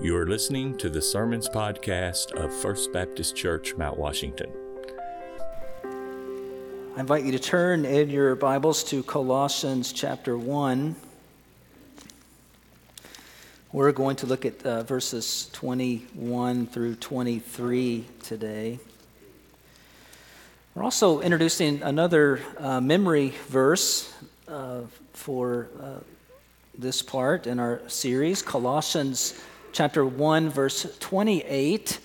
You are listening to the Sermons Podcast of First Baptist Church, Mount Washington. I invite you to turn in your Bibles to Colossians chapter 1. We're going to look at uh, verses 21 through 23 today. We're also introducing another uh, memory verse uh, for uh, this part in our series, Colossians chapter 1, verse 28.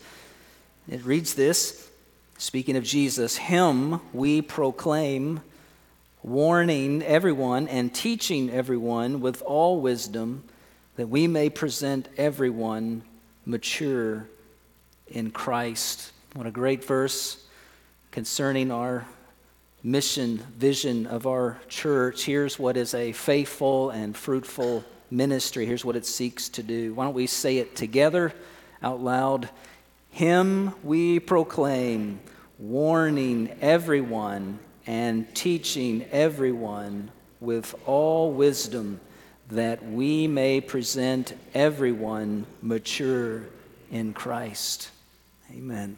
It reads this speaking of Jesus, Him we proclaim, warning everyone and teaching everyone with all wisdom, that we may present everyone mature in Christ. What a great verse concerning our mission, vision of our church. Here's what is a faithful and fruitful ministry. Here's what it seeks to do. Why don't we say it together out loud? Him we proclaim, warning everyone and teaching everyone with all wisdom, that we may present everyone mature in Christ. Amen.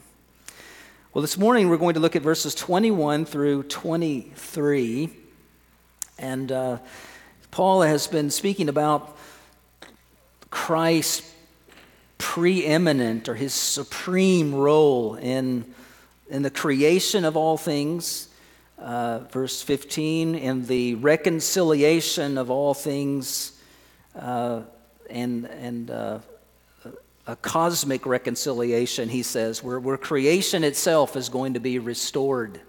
Well, this morning we're going to look at verses 21 through 23. And uh, Paul has been speaking about Christ's preeminent or his supreme role in, in the creation of all things. Uh, verse 15, in the reconciliation of all things, uh, and, and uh, a cosmic reconciliation, he says, where, where creation itself is going to be restored.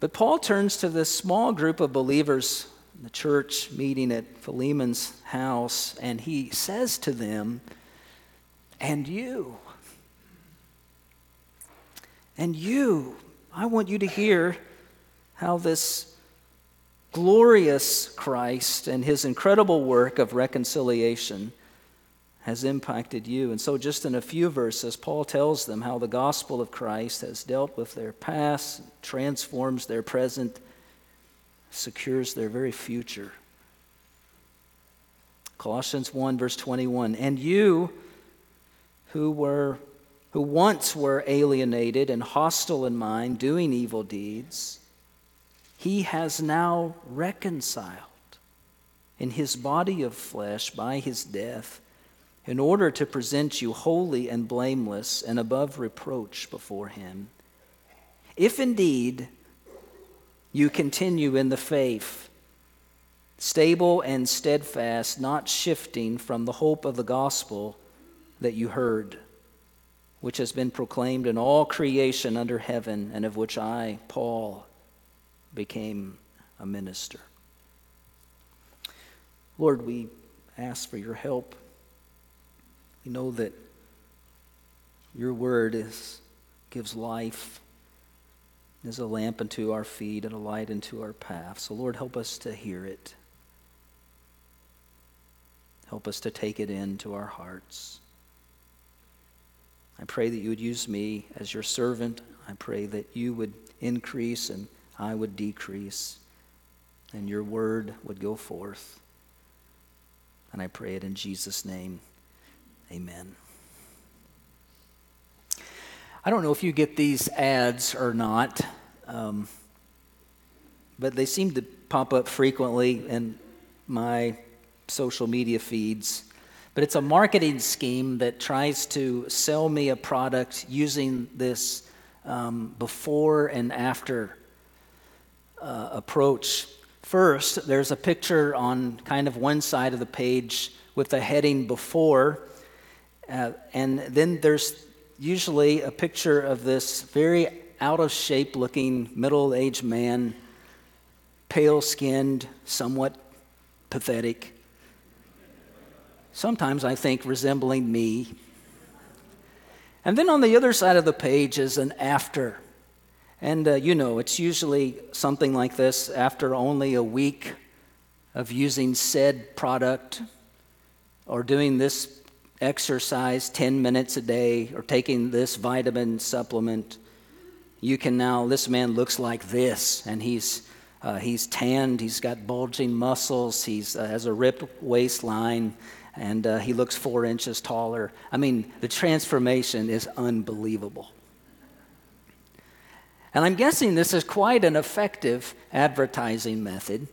But Paul turns to this small group of believers the church meeting at Philemon's house, and he says to them, And you, and you, I want you to hear how this glorious Christ and his incredible work of reconciliation has impacted you. And so, just in a few verses, Paul tells them how the gospel of Christ has dealt with their past, transforms their present, secures their very future. Colossians 1, verse 21. And you who were who once were alienated and hostile in mind, doing evil deeds, he has now reconciled in his body of flesh by his death, in order to present you holy and blameless and above reproach before him. If indeed you continue in the faith, stable and steadfast, not shifting from the hope of the gospel that you heard, which has been proclaimed in all creation under heaven, and of which I, Paul, became a minister. Lord, we ask for your help. We know that your word is, gives life is a lamp unto our feet and a light unto our path. So, Lord, help us to hear it. Help us to take it into our hearts. I pray that you would use me as your servant. I pray that you would increase and I would decrease, and your word would go forth. And I pray it in Jesus' name. Amen. I don't know if you get these ads or not, um, but they seem to pop up frequently in my social media feeds. But it's a marketing scheme that tries to sell me a product using this um, before and after uh, approach. First, there's a picture on kind of one side of the page with the heading before, uh, and then there's usually a picture of this very out of shape looking middle aged man, pale skinned, somewhat pathetic. Sometimes I think resembling me. And then on the other side of the page is an after. And uh, you know, it's usually something like this after only a week of using said product or doing this exercise 10 minutes a day or taking this vitamin supplement, you can now, this man looks like this, and he's, uh, he's tanned, he's got bulging muscles, he uh, has a ripped waistline, and uh, he looks four inches taller. I mean, the transformation is unbelievable. And I'm guessing this is quite an effective advertising method.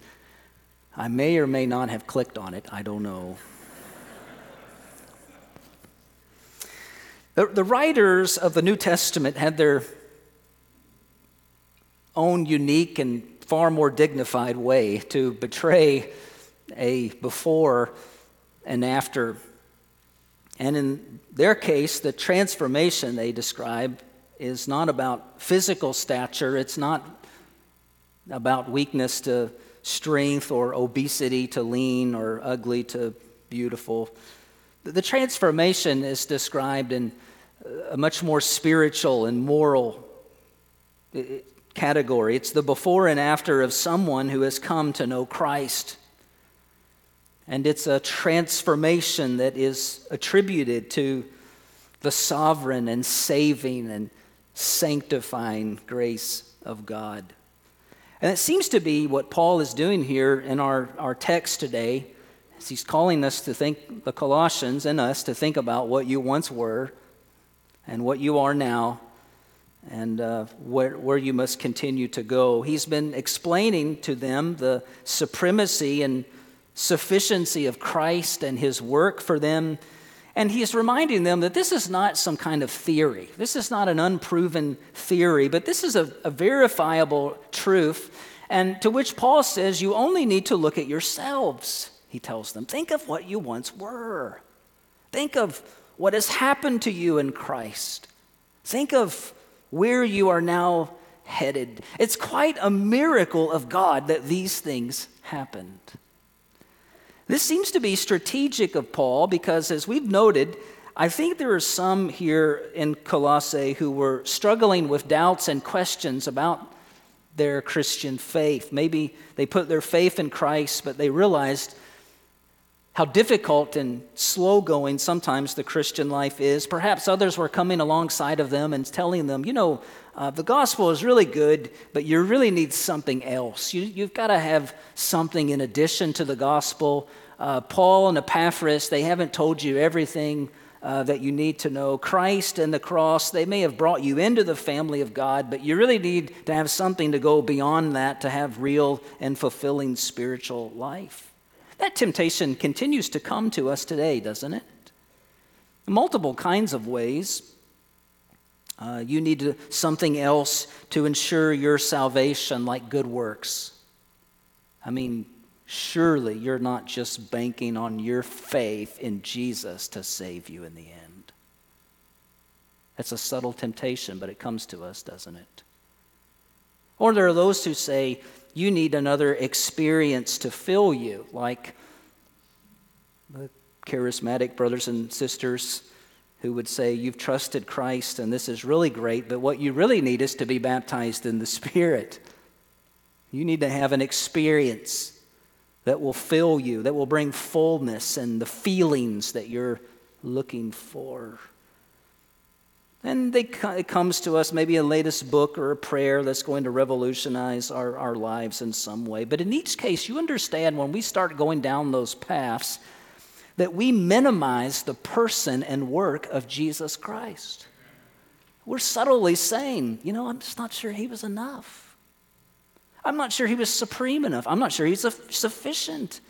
I may or may not have clicked on it, I don't know. The, the writers of the New Testament had their own unique and far more dignified way to betray a before and after. And in their case, the transformation they describe is not about physical stature, it's not about weakness to strength or obesity to lean or ugly to beautiful. The transformation is described in a much more spiritual and moral category. It's the before and after of someone who has come to know Christ. And it's a transformation that is attributed to the sovereign and saving and sanctifying grace of God. And it seems to be what Paul is doing here in our, our text today. As he's calling us to think, the Colossians and us, to think about what you once were and what you are now and uh, where, where you must continue to go. He's been explaining to them the supremacy and sufficiency of Christ and his work for them. And he's reminding them that this is not some kind of theory. This is not an unproven theory, but this is a, a verifiable truth, and to which Paul says you only need to look at yourselves, he tells them. Think of what you once were. Think of what has happened to you in Christ. Think of where you are now headed. It's quite a miracle of God that these things happened. This seems to be strategic of Paul because, as we've noted, I think there are some here in Colossae who were struggling with doubts and questions about their Christian faith. Maybe they put their faith in Christ, but they realized how difficult and slow going sometimes the Christian life is. Perhaps others were coming alongside of them and telling them, you know, uh, the gospel is really good, but you really need something else. You, you've got to have something in addition to the gospel. Uh, Paul and Epaphras, they haven't told you everything uh, that you need to know. Christ and the cross, they may have brought you into the family of God, but you really need to have something to go beyond that to have real and fulfilling spiritual life. That temptation continues to come to us today, doesn't it? Multiple kinds of ways. Uh, you need to, something else to ensure your salvation, like good works. I mean, surely you're not just banking on your faith in Jesus to save you in the end. That's a subtle temptation, but it comes to us, doesn't it? Or there are those who say, you need another experience to fill you, like the charismatic brothers and sisters who would say, You've trusted Christ and this is really great, but what you really need is to be baptized in the Spirit. You need to have an experience that will fill you, that will bring fullness and the feelings that you're looking for. And they, it comes to us maybe a latest book or a prayer that's going to revolutionize our, our lives in some way. But in each case, you understand when we start going down those paths that we minimize the person and work of Jesus Christ. We're subtly saying, you know, I'm just not sure he was enough. I'm not sure he was supreme enough. I'm not sure he's sufficient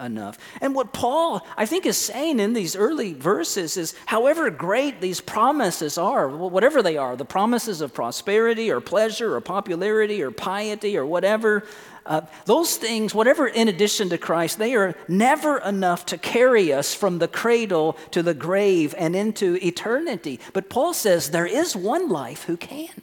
enough. And what Paul, I think, is saying in these early verses is however great these promises are, whatever they are, the promises of prosperity or pleasure or popularity or piety or whatever, uh, those things, whatever in addition to Christ, they are never enough to carry us from the cradle to the grave and into eternity. But Paul says there is one life who can.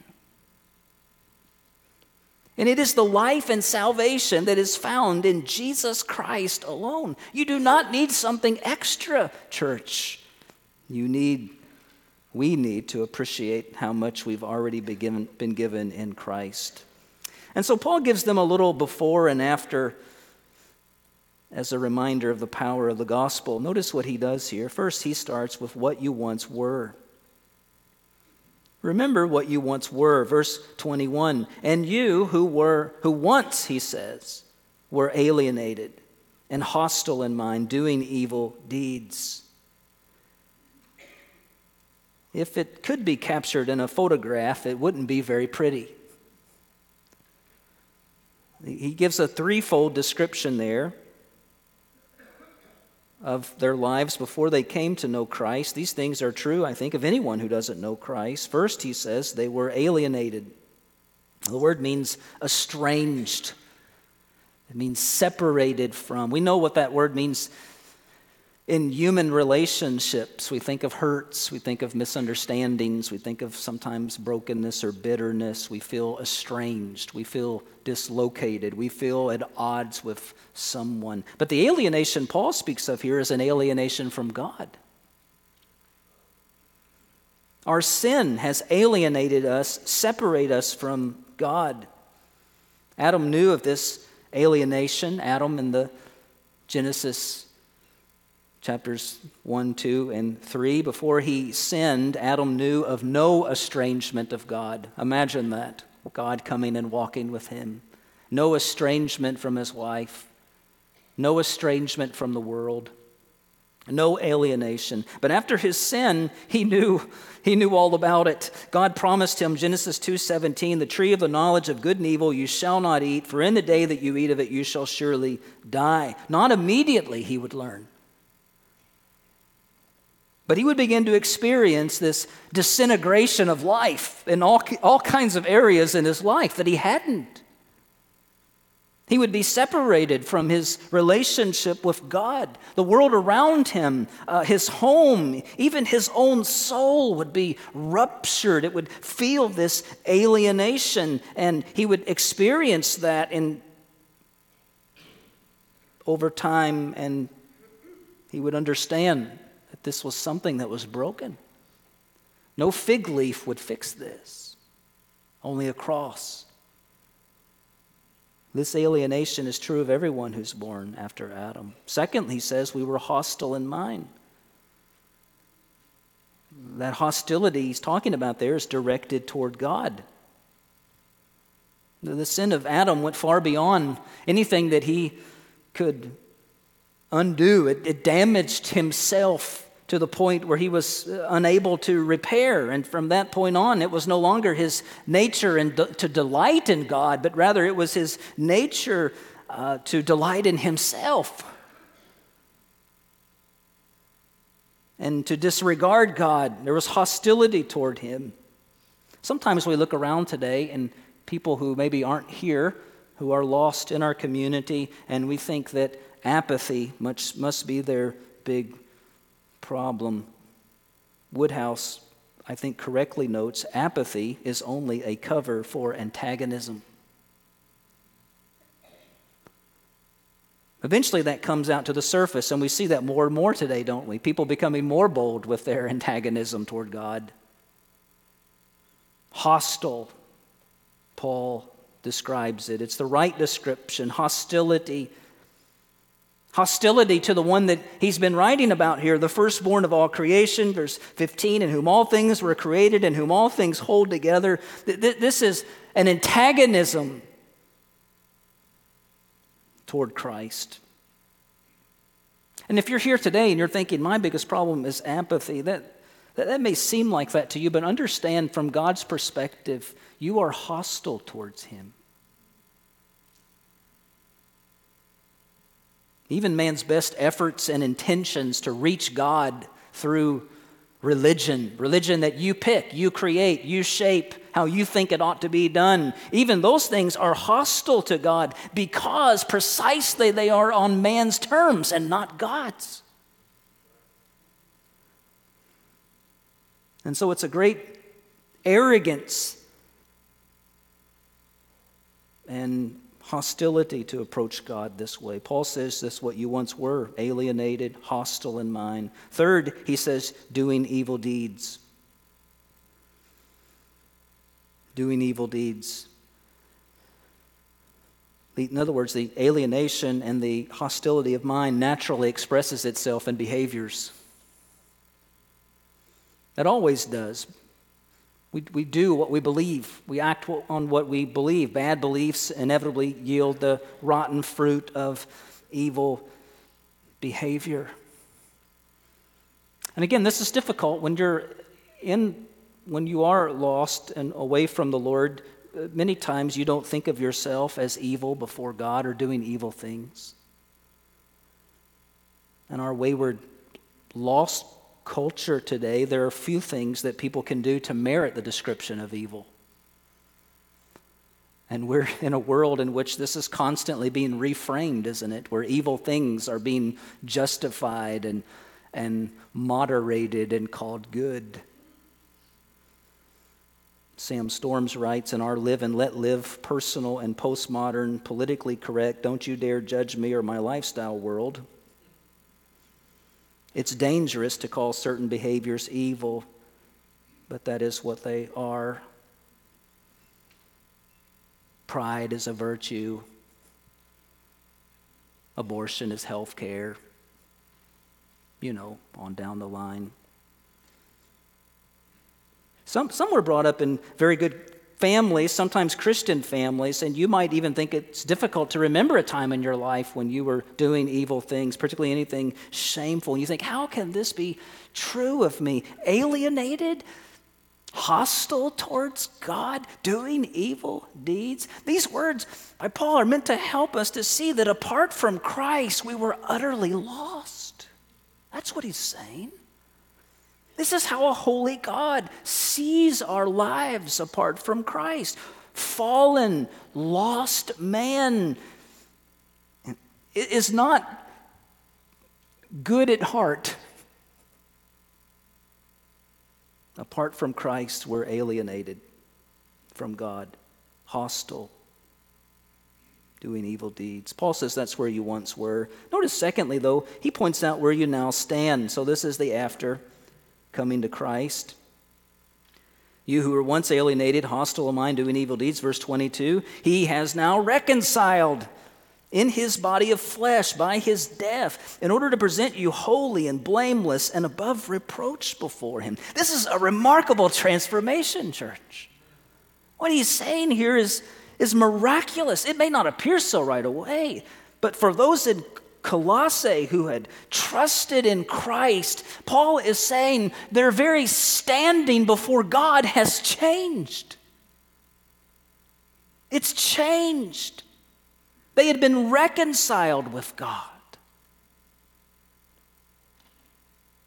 And it is the life and salvation that is found in Jesus Christ alone. You do not need something extra, church. You need, we need to appreciate how much we've already been given, been given in Christ. And so Paul gives them a little before and after as a reminder of the power of the gospel. Notice what he does here. First, he starts with what you once were. Remember what you once were. Verse 21 And you who were, who once, he says, were alienated and hostile in mind, doing evil deeds. If it could be captured in a photograph, it wouldn't be very pretty. He gives a threefold description there of their lives before they came to know Christ. These things are true, I think, of anyone who doesn't know Christ. First, he says they were alienated. The word means estranged, it means separated from. We know what that word means in human relationships, we think of hurts, we think of misunderstandings, we think of sometimes brokenness or bitterness. We feel estranged, we feel dislocated, we feel at odds with someone. But the alienation Paul speaks of here is an alienation from God. Our sin has alienated us, separate us from God. Adam knew of this alienation. Adam in the Genesis chapters 1, 2, and 3. Before he sinned, Adam knew of no estrangement of God. Imagine that God coming and walking with him. No estrangement from his wife, no estrangement from the world, no alienation. But after his sin, he knew he knew all about it. God promised him Genesis 2:17, "The tree of the knowledge of good and evil you shall not eat, for in the day that you eat of it you shall surely die." Not immediately he would learn. But he would begin to experience this disintegration of life in all, all kinds of areas in his life that he hadn't. He would be separated from his relationship with God. The world around him, uh, his home, even his own soul would be ruptured. It would feel this alienation, and he would experience that in over time, and he would understand that this was something that was broken. No fig leaf would fix this, only a cross. This alienation is true of everyone who's born after Adam. Secondly, he says we were hostile in mind. That hostility he's talking about there is directed toward God. The sin of Adam went far beyond anything that he could undo, it, it damaged himself to the point where he was uh, unable to repair. And from that point on, it was no longer his nature to delight in God, but rather it was his nature uh, to delight in himself and to disregard God. There was hostility toward him. Sometimes we look around today and people who maybe aren't here, who are lost in our community, and we think that apathy must be their big problem. Woodhouse, I think, correctly notes apathy is only a cover for antagonism. Eventually, that comes out to the surface, and we see that more and more today, don't we? People becoming more bold with their antagonism toward God. Hostile, Paul describes it. It's the right description hostility Hostility to the one that he's been writing about here, the firstborn of all creation, verse 15, in whom all things were created, in whom all things hold together. This is an antagonism toward Christ. And if you're here today and you're thinking, my biggest problem is apathy, that, that, that may seem like that to you, but understand from God's perspective, you are hostile towards Him. Even man's best efforts and intentions to reach God through religion, religion that you pick, you create, you shape how you think it ought to be done, even those things are hostile to God because precisely they are on man's terms and not God's. And so it's a great arrogance and hostility to approach God this way. Paul says this what you once were alienated, hostile in mind. Third, he says, doing evil deeds. Doing evil deeds. In other words, the alienation and the hostility of mind naturally expresses itself in behaviors. It always does. We, we do what we believe. We act on what we believe. Bad beliefs inevitably yield the rotten fruit of evil behavior. And again, this is difficult when you're in when you are lost and away from the Lord. Uh, many times you don't think of yourself as evil before God or doing evil things. And our wayward, lost culture today, there are few things that people can do to merit the description of evil. And we're in a world in which this is constantly being reframed, isn't it? Where evil things are being justified and, and moderated and called good. Sam Storms writes in our Live and Let Live personal and postmodern, politically correct, don't you dare judge me or my lifestyle world. It's dangerous to call certain behaviors evil, but that is what they are. Pride is a virtue, abortion is health care, you know, on down the line. Some, some were brought up in very good families, sometimes Christian families, and you might even think it's difficult to remember a time in your life when you were doing evil things, particularly anything shameful. And you think, how can this be true of me? Alienated? Hostile towards God, doing evil deeds. These words by Paul are meant to help us to see that apart from Christ, we were utterly lost. That's what he's saying. This is how a holy God sees our lives apart from Christ. Fallen, lost man is not good at heart. Apart from Christ, we're alienated from God, hostile, doing evil deeds. Paul says that's where you once were. Notice, secondly, though, he points out where you now stand. So this is the after coming to Christ. You who were once alienated, hostile of mind, doing evil deeds, verse 22, he has now reconciled in his body of flesh by his death in order to present you holy and blameless and above reproach before him. This is a remarkable transformation, church. What he's saying here is, is miraculous. It may not appear so right away, but for those in Colossae who had trusted in Christ, Paul is saying their very standing before God has changed. It's changed. They had been reconciled with God.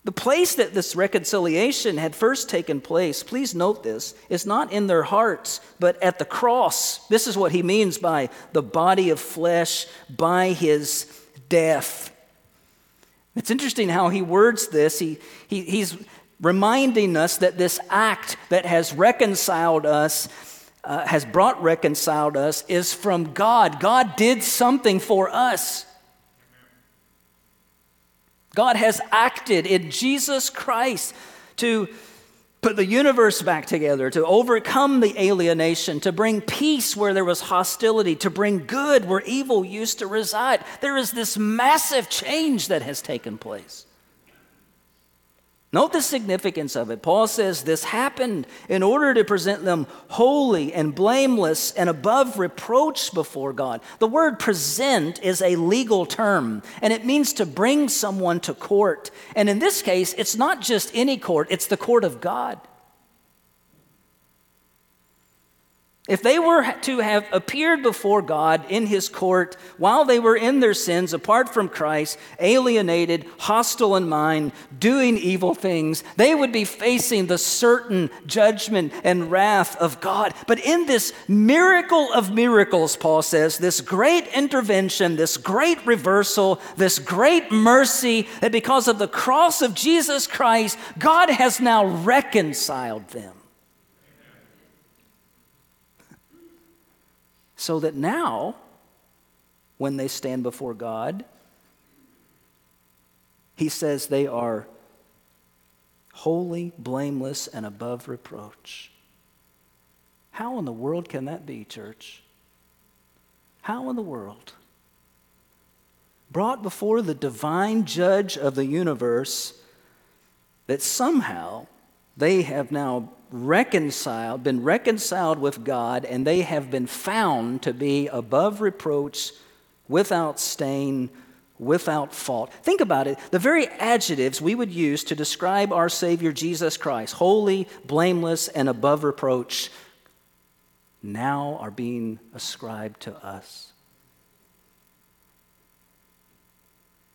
The place that this reconciliation had first taken place, please note this, is not in their hearts, but at the cross. This is what he means by the body of flesh, by his death. It's interesting how he words this. He, he, he's reminding us that this act that has reconciled us, uh, has brought reconciled us, is from God. God did something for us. God has acted in Jesus Christ to put the universe back together, to overcome the alienation, to bring peace where there was hostility, to bring good where evil used to reside. There is this massive change that has taken place. Note the significance of it. Paul says this happened in order to present them holy and blameless and above reproach before God. The word present is a legal term, and it means to bring someone to court. And in this case, it's not just any court, it's the court of God. If they were to have appeared before God in his court while they were in their sins, apart from Christ, alienated, hostile in mind, doing evil things, they would be facing the certain judgment and wrath of God. But in this miracle of miracles, Paul says, this great intervention, this great reversal, this great mercy, that because of the cross of Jesus Christ, God has now reconciled them. So that now, when they stand before God, he says they are holy, blameless, and above reproach. How in the world can that be, church? How in the world? Brought before the divine judge of the universe, that somehow they have now reconciled, been reconciled with God, and they have been found to be above reproach, without stain, without fault. Think about it. The very adjectives we would use to describe our Savior Jesus Christ, holy, blameless, and above reproach, now are being ascribed to us.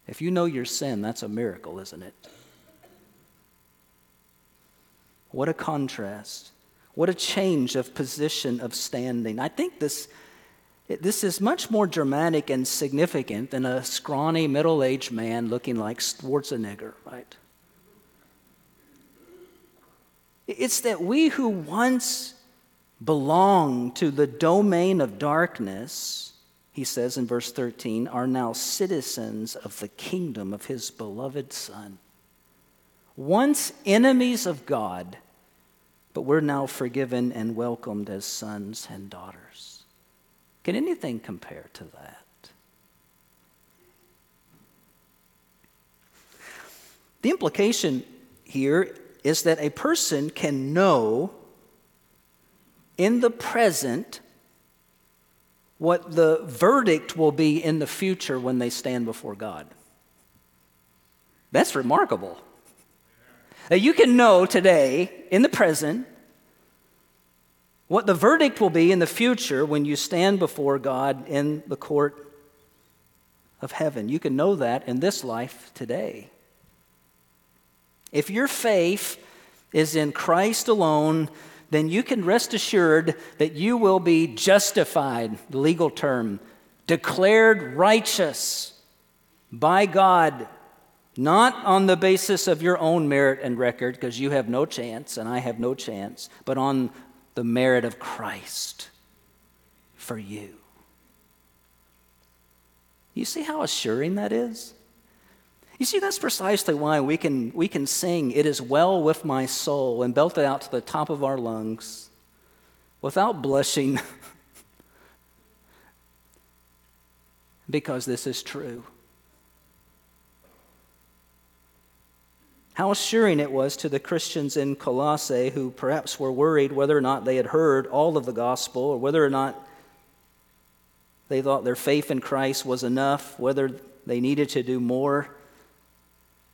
If you know your sin, that's a miracle, isn't it? What a contrast. What a change of position of standing. I think this this is much more dramatic and significant than a scrawny middle aged man looking like Schwarzenegger, right? It's that we who once belonged to the domain of darkness, he says in verse 13, are now citizens of the kingdom of his beloved Son. Once enemies of God, but we're now forgiven and welcomed as sons and daughters. Can anything compare to that? The implication here is that a person can know in the present what the verdict will be in the future when they stand before God. That's remarkable. You can know today, in the present, what the verdict will be in the future when you stand before God in the court of heaven. You can know that in this life today. If your faith is in Christ alone, then you can rest assured that you will be justified, the legal term, declared righteous by God, not on the basis of your own merit and record, because you have no chance and I have no chance, but on the merit of Christ for you. You see how assuring that is? You see, that's precisely why we can, we can sing, It is well with my soul, and belt it out to the top of our lungs without blushing, because this is true. How assuring it was to the Christians in Colossae who perhaps were worried whether or not they had heard all of the gospel or whether or not they thought their faith in Christ was enough, whether they needed to do more.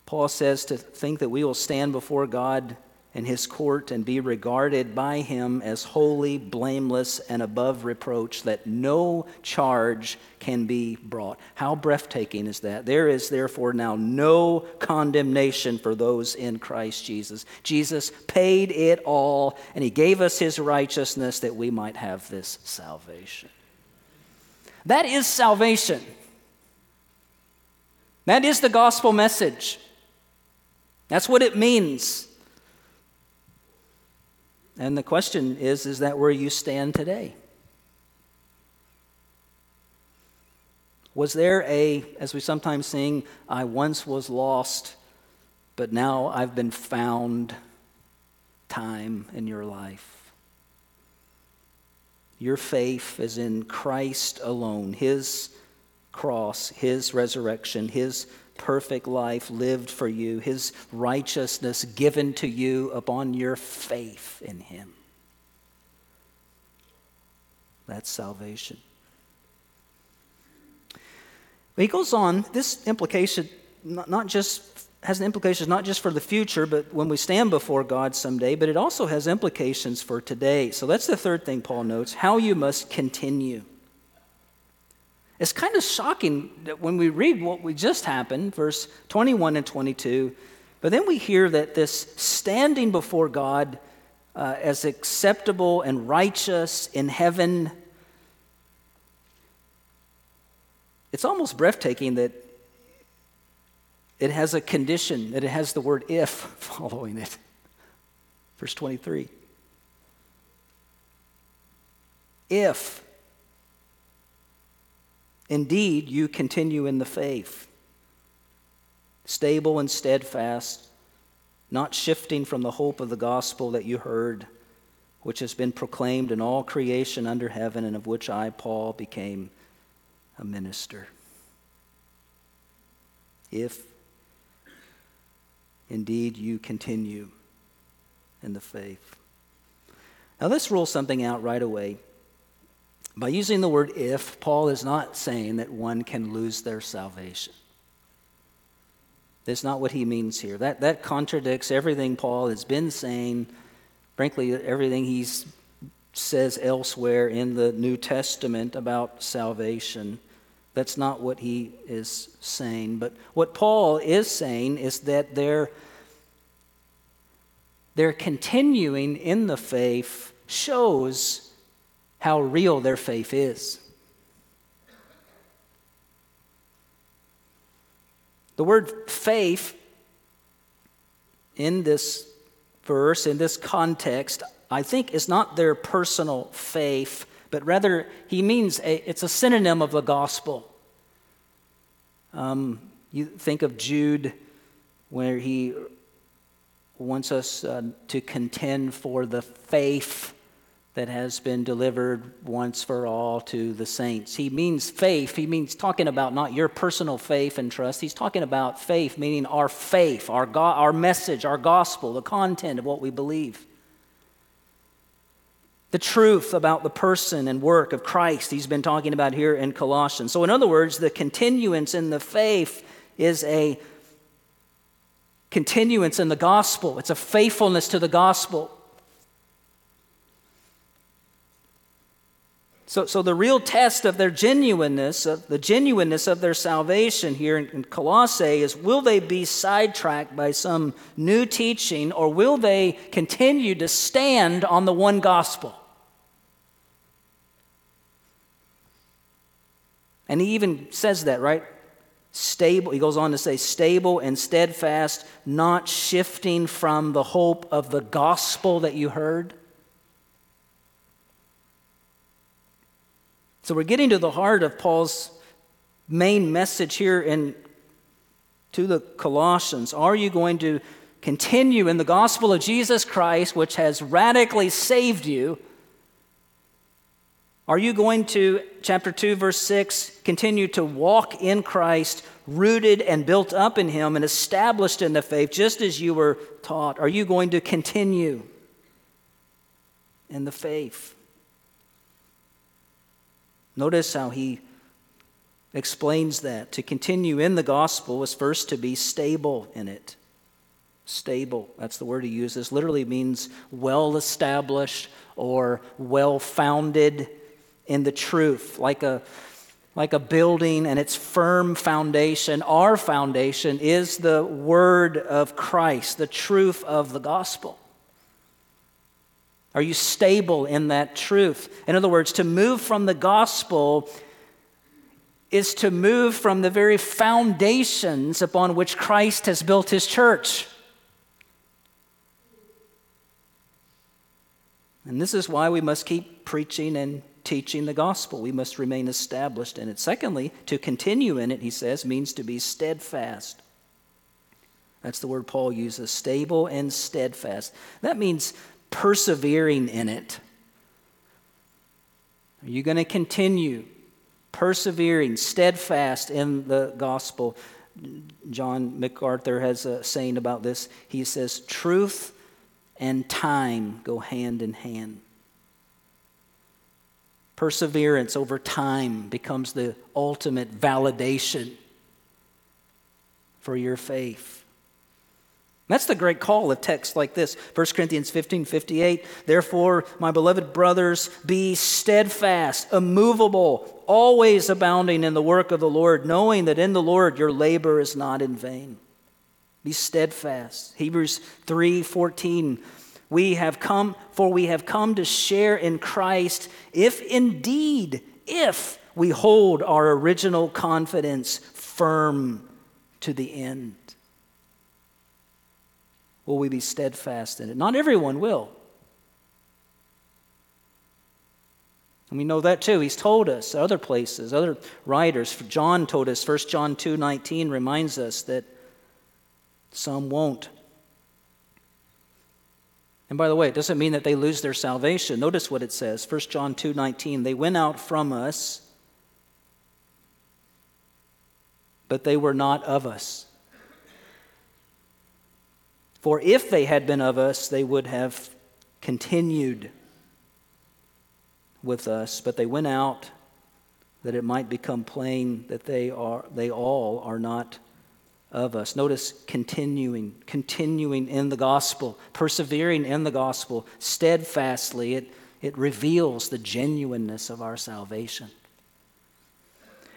Paul says to think that we will stand before God in his court and be regarded by him as holy, blameless, and above reproach, that no charge can be brought. How breathtaking is that? There is therefore now no condemnation for those in Christ Jesus. Jesus paid it all, and he gave us his righteousness that we might have this salvation. That is salvation. That is the gospel message. That's what it means. And the question is is that where you stand today? Was there a, as we sometimes sing, I once was lost, but now I've been found time in your life? Your faith is in Christ alone, His cross, His resurrection, His perfect life lived for you, his righteousness given to you upon your faith in him. That's salvation. But he goes on, this implication not, not just has implications not just for the future, but when we stand before God someday, but it also has implications for today. So that's the third thing Paul notes how you must continue. It's kind of shocking that when we read what we just happened, verse 21 and 22, but then we hear that this standing before God uh, as acceptable and righteous in heaven, it's almost breathtaking that it has a condition, that it has the word if following it. Verse 23. If Indeed, you continue in the faith, stable and steadfast, not shifting from the hope of the gospel that you heard, which has been proclaimed in all creation under heaven, and of which I, Paul, became a minister. If indeed you continue in the faith. Now, let's rule something out right away. By using the word if, Paul is not saying that one can lose their salvation. That's not what he means here. That, that contradicts everything Paul has been saying, frankly, everything he says elsewhere in the New Testament about salvation. That's not what he is saying. But what Paul is saying is that they're, they're continuing in the faith shows how real their faith is. The word faith in this verse, in this context, I think is not their personal faith, but rather he means a, it's a synonym of the gospel. Um, you think of Jude, where he wants us uh, to contend for the faith that has been delivered once for all to the saints. He means faith. He means talking about not your personal faith and trust. He's talking about faith, meaning our faith, our, go- our message, our gospel, the content of what we believe. The truth about the person and work of Christ, he's been talking about here in Colossians. So, in other words, the continuance in the faith is a continuance in the gospel, it's a faithfulness to the gospel. So, so the real test of their genuineness, of the genuineness of their salvation here in, in Colossae is will they be sidetracked by some new teaching or will they continue to stand on the one gospel? And he even says that, right? Stable, he goes on to say, stable and steadfast, not shifting from the hope of the gospel that you heard. So we're getting to the heart of Paul's main message here in to the Colossians. Are you going to continue in the gospel of Jesus Christ, which has radically saved you? Are you going to, chapter 2, verse 6, continue to walk in Christ, rooted and built up in Him and established in the faith, just as you were taught? Are you going to continue in the faith? Notice how he explains that. To continue in the gospel was first to be stable in it. Stable, that's the word he uses, literally means well established or well founded in the truth, like a, like a building and its firm foundation. Our foundation is the word of Christ, the truth of the gospel. Are you stable in that truth? In other words, to move from the gospel is to move from the very foundations upon which Christ has built his church. And this is why we must keep preaching and teaching the gospel. We must remain established in it. Secondly, to continue in it, he says, means to be steadfast. That's the word Paul uses stable and steadfast. That means persevering in it? Are you going to continue persevering, steadfast in the gospel? John MacArthur has a saying about this. He says, Truth and time go hand in hand. Perseverance over time becomes the ultimate validation for your faith. That's the great call of texts like this 1 Corinthians 15 58. Therefore, my beloved brothers, be steadfast, immovable, always abounding in the work of the Lord, knowing that in the Lord your labor is not in vain. Be steadfast. Hebrews 3 14. We have come, for we have come to share in Christ, if indeed, if we hold our original confidence firm to the end. Will we be steadfast in it? Not everyone will. And we know that too. He's told us other places, other writers. John told us, 1 John 2 19 reminds us that some won't. And by the way, it doesn't mean that they lose their salvation. Notice what it says 1 John 2 19. They went out from us, but they were not of us. For if they had been of us, they would have continued with us, but they went out that it might become plain that they are they all are not of us. Notice continuing, continuing in the gospel, persevering in the gospel steadfastly. It, it reveals the genuineness of our salvation.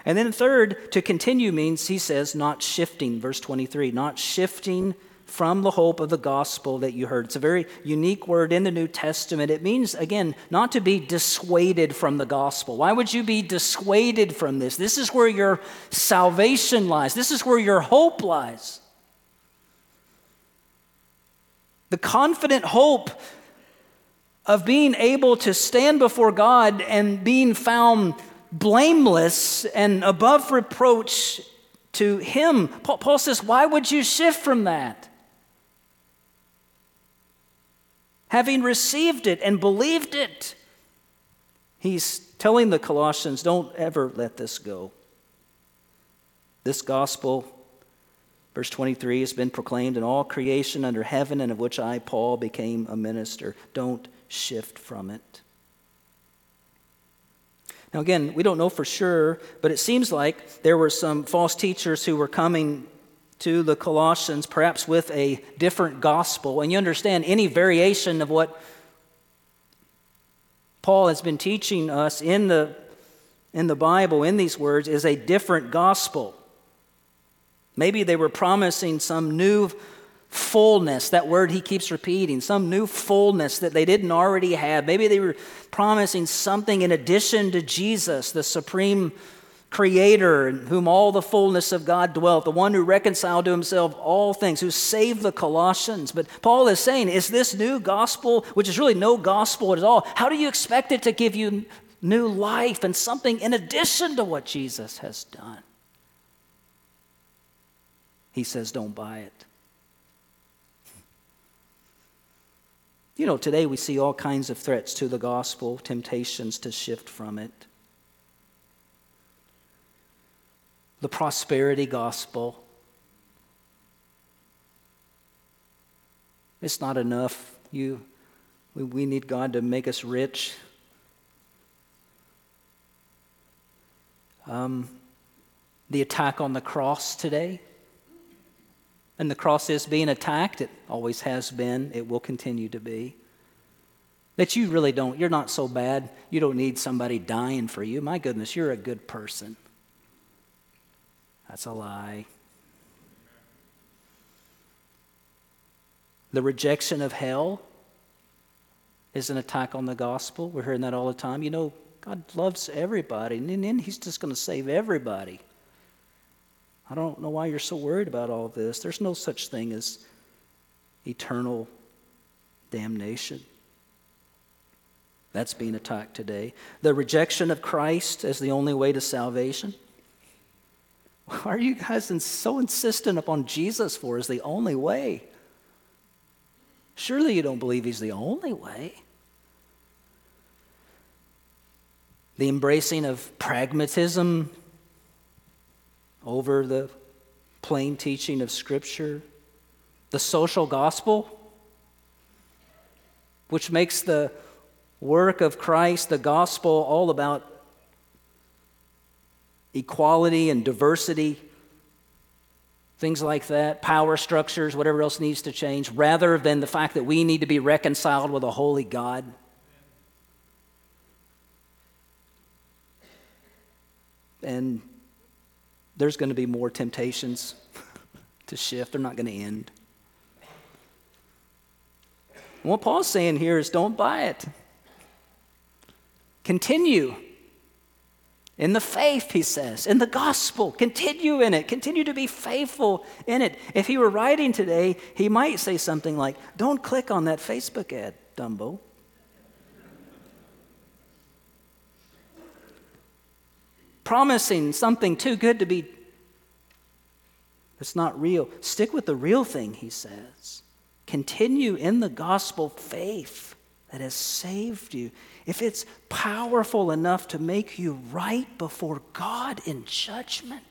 And then, third, to continue means, he says, not shifting, verse 23, not shifting from the hope of the gospel that you heard. It's a very unique word in the New Testament. It means, again, not to be dissuaded from the gospel. Why would you be dissuaded from this? This is where your salvation lies, this is where your hope lies. The confident hope of being able to stand before God and being found blameless and above reproach to him. Paul says, Why would you shift from that? Having received it and believed it, he's telling the Colossians, Don't ever let this go. This gospel, verse 23, has been proclaimed in all creation under heaven, and of which I, Paul, became a minister. Don't shift from it. Now, again, we don't know for sure, but it seems like there were some false teachers who were coming to the Colossians, perhaps with a different gospel. And you understand, any variation of what Paul has been teaching us in the, in the Bible, in these words, is a different gospel. Maybe they were promising some new fullness, that word he keeps repeating, some new fullness that they didn't already have. Maybe they were promising something in addition to Jesus, the supreme creator in whom all the fullness of God dwelt, the one who reconciled to himself all things, who saved the Colossians. But Paul is saying, is this new gospel, which is really no gospel at all, how do you expect it to give you new life and something in addition to what Jesus has done? He says, don't buy it. You know, today we see all kinds of threats to the gospel, temptations to shift from it. The prosperity gospel. It's not enough. You, we, we need God to make us rich. Um, the attack on the cross today. And the cross is being attacked. It always has been. It will continue to be. That you really don't, you're not so bad. You don't need somebody dying for you. My goodness, you're a good person. That's a lie. The rejection of hell is an attack on the gospel. We're hearing that all the time. You know, God loves everybody, and then He's just going to save everybody. I don't know why you're so worried about all this. There's no such thing as eternal damnation. That's being attacked today. The rejection of Christ as the only way to salvation. Why are you guys so insistent upon Jesus for as the only way? Surely you don't believe he's the only way. The embracing of pragmatism over the plain teaching of Scripture, the social gospel, which makes the work of Christ, the gospel, all about equality and diversity, things like that, power structures, whatever else needs to change, rather than the fact that we need to be reconciled with a holy God. And there's going to be more temptations to shift. They're not going to end. what Paul's saying here is don't buy it. Continue in the faith, he says, in the gospel. Continue in it. Continue to be faithful in it. If he were writing today, he might say something like, Don't click on that Facebook ad, Dumbo. promising something too good to be, it's not real. Stick with the real thing, he says. Continue in the gospel faith that has saved you. If it's powerful enough to make you right before God in judgment,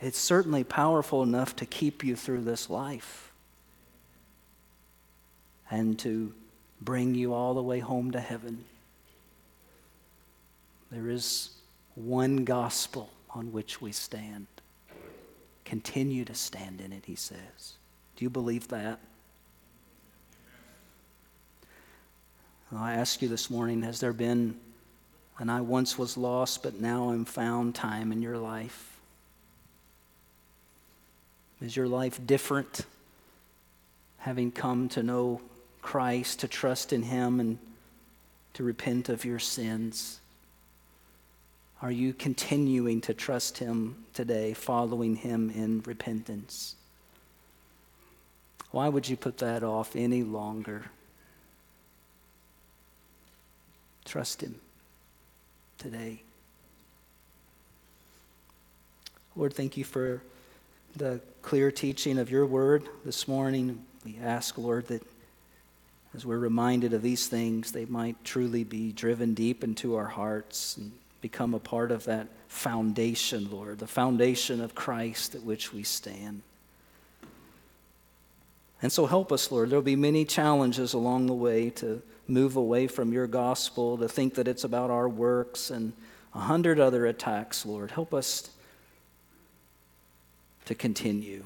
it's certainly powerful enough to keep you through this life and to bring you all the way home to heaven. There is one gospel on which we stand. continue to stand in it, he says. Do you believe that? I ask you this morning has there been and I once was lost, but now I'm found time in your life? Is your life different? Having come to know Christ, to trust in Him, and to repent of your sins? Are you continuing to trust Him today, following Him in repentance? Why would you put that off any longer? Trust Him today. Lord, thank you for the clear teaching of your word this morning. We ask, Lord, that as we're reminded of these things, they might truly be driven deep into our hearts and become a part of that foundation, Lord, the foundation of Christ at which we stand. And so help us, Lord. There'll be many challenges along the way to move away from your gospel, to think that it's about our works, and a hundred other attacks, Lord. Help us to continue.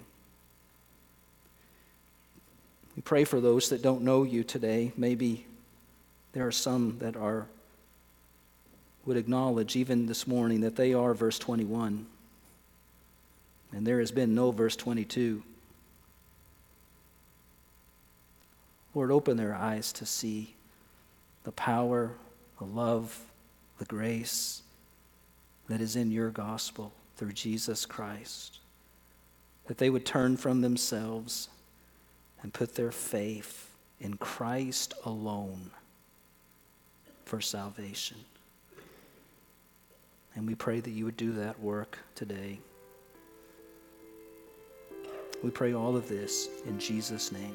We pray for those that don't know you today. Maybe there are some that are would acknowledge even this morning that they are verse 21 and there has been no verse 22. Lord, open their eyes to see the power, the love, the grace that is in your gospel through Jesus Christ. That they would turn from themselves and put their faith in Christ alone for salvation. And we pray that you would do that work today. We pray all of this in Jesus' name.